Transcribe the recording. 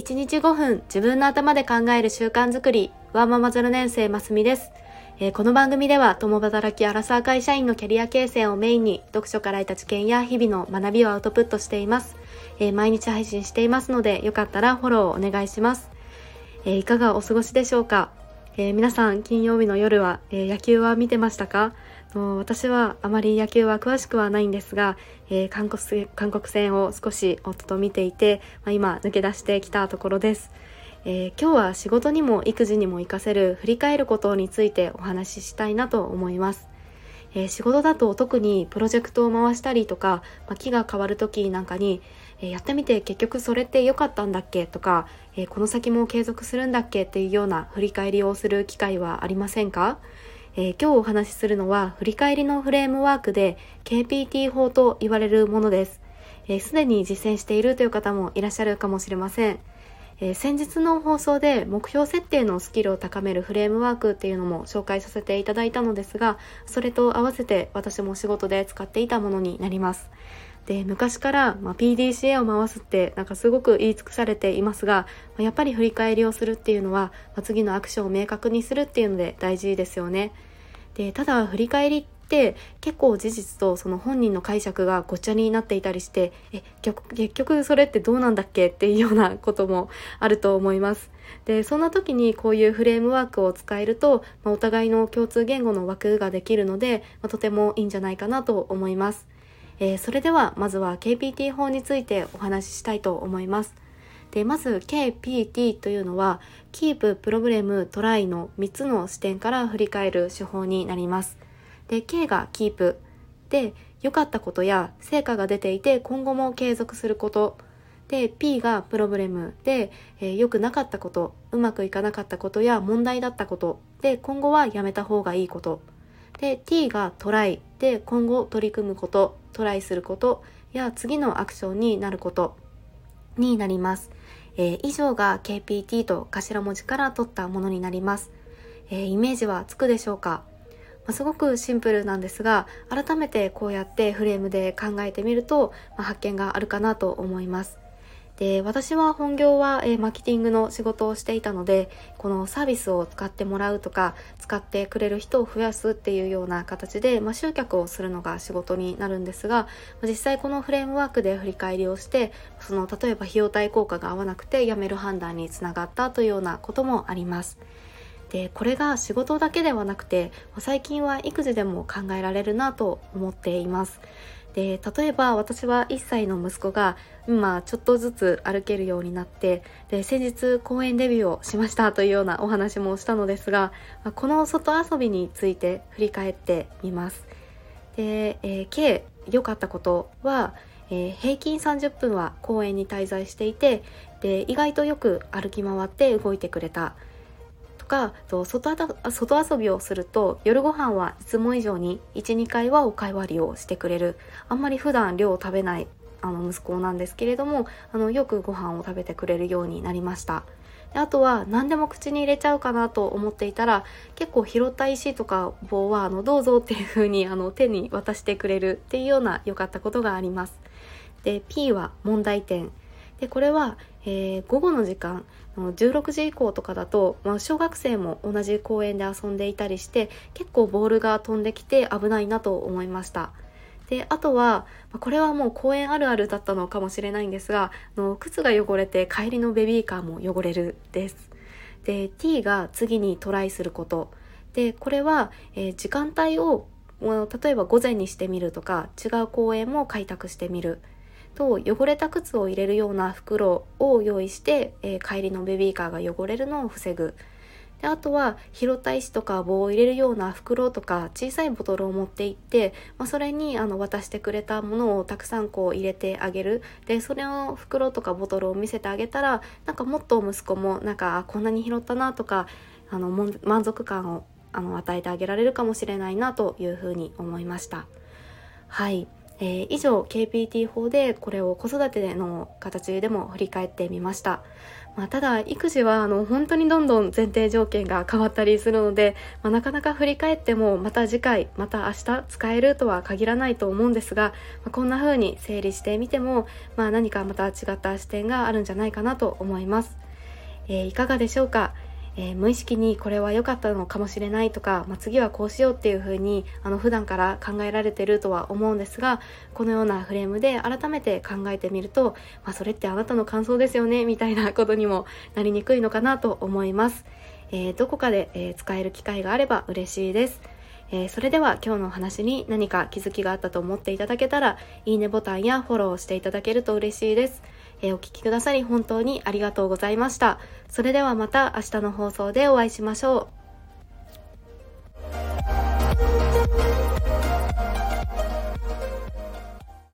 1日5分自分の頭で考える習慣づくり。ワーママ0年生ますみです、えー、この番組では共働きアラサー会社員のキャリア形成をメインに読書から得た知見や日々の学びをアウトプットしています、えー、毎日配信していますのでよかったらフォローお願いします、えー、いかがお過ごしでしょうか、え皆さん金曜日の夜は、え野球は見てましたか？私はあまり野球は詳しくはないんですが、えー、韓国韓国戦を少し夫と見ていて、まあ、今抜け出してきたところです、えー、今日は仕事にも育児にも活かせる振り返ることについてお話ししたいなと思います、えー、仕事だと特にプロジェクトを回したりとか、まあ、気が変わる時なんかに、えやってみて結局それって良かったんだっけ？とか、えこの先も継続するんだっけ？っていうような振り返りをする機会はありませんかえー、今日お話しするのは振り返りのフレームワークで KPT 法と言われるものです。す、で、に実践しているという方もいらっしゃるかもしれません。えー、先日の放送で目標設定のスキルを高めるフレームワークっていうのも紹介させていただいたのですが、それと合わせて私も仕事で使っていたものになります。で昔から、ま、PDCA を回すってなんかすごく言い尽くされていますが、ま、やっぱり振り返りをするっていうのは、ま、次のアクションを明確にするっていうので大事ですよね。でただ振り返りって結構事実とその本人の解釈がごっちゃになっていたりしてえ結局それってどうなんだっけ？っていうようなこともあると思います。でそんな時にこういうフレームワークを使えると、まあ、お互いの共通言語の枠ができるので、まあ、とてもいいんじゃないかなと思います。えー、それではまずは KPT 法についてお話ししたいと思います。でまず KPT というのは Keep、プロブレム、トライの3つの視点から振り返る手法になります。で K が Keep で良かったことや成果が出ていて今後も継続すること。で P がプロブレム。で良、えー、くなかったことうまくいかなかったことや問題だったこと。で今後はやめた方がいいこと。で T がトライ。で今後取り組むこと。トライすることや次のアクションになることになります。えー、以上が KPT と頭文字から取ったものになります。えー、イメージはつくでしょうか、まあ、すごくシンプルなんですが、改めてこうやってフレームで考えてみると、まあ、発見があるかなと思います。で私は本業は、えー、マーケティングの仕事をしていたのでこのサービスを使ってもらうとか使ってくれる人を増やすっていうような形で、まあ、集客をするのが仕事になるんですが実際このフレームワークで振り返りをしてその例えば費用対効果が合わなくて辞める判断につながったというようなこともあります。でこれが仕事だけではなくて最近は育児でも考えられるなと思っています。で例えば私は1歳の息子が今ちょっとずつ歩けるようになってで先日公園デビューをしましたというようなお話もしたのですがこの外遊びについて振り返ってみます。で、えー、計良かったことは、えー、平均30分は公園に滞在していてで意外とよく歩き回って動いてくれた。か外外遊びをすると夜ご飯はいつも以上に12回はおかわりをしてくれる。あんまり普段量を食べないあの息子なんですけれどもあのよくご飯を食べてくれるようになりました。であとは何でも口に入れちゃうかなと思っていたら結構拾った石とか棒はあのどうぞっていう風にあに手に渡してくれるっていうような良かったことがあります。で P は問題点。でこれは、えー、午後の時間16時以降とかだと、まあ、小学生も同じ公園で遊んでいたりして結構ボールが飛んできて危ないなと思いました。であとはこれはもう公園あるあるだったのかもしれないんですがの靴が汚れて帰りのベビーカーも汚れるです。で T が次にトライすること。でこれは、えー、時間帯を例えば午前にしてみるとか違う公園も開拓してみる。と汚れた靴を入れるような袋を用意して、えー、帰りのベビーカーが汚れるのを防ぐ。であとは拾った石とか棒を入れるような袋とか小さいボトルを持って行って、まあ、それにあの渡してくれたものをたくさんこう入れてあげる。でそれを袋とかボトルを見せてあげたらなんかもっと息子もなんかこんなに拾ったなとかあの満足感をあの与えてあげられるかもしれないなというふうに思いました。はい。えー、以上 KPT 法でこれを子育ての形でも振り返ってみました。まあ、ただ育児はあの本当にどんどん前提条件が変わったりするので、まあ、なかなか振り返ってもまた次回また明日使えるとは限らないと思うんですが、まあ、こんな風に整理してみても、まあ、何かまた違った視点があるんじゃないかなと思います。えー、いかがでしょうか？えー、無意識にこれは良かったのかもしれないとか、まあ、次はこうしようっていう風にあの普段から考えられてるとは思うんですがこのようなフレームで改めて考えてみると、まあ、それってあなたの感想ですよねみたいなことにもなりにくいのかなと思います、えー、どこかで、えー、使える機会があれば嬉しいですえ、それでは今日のお話に何か気づきがあったと思っていただけたら、いいねボタンやフォローしていただけると嬉しいです。えー、お聴きくださり本当にありがとうございました。それではまた明日の放送でお会いしましょう。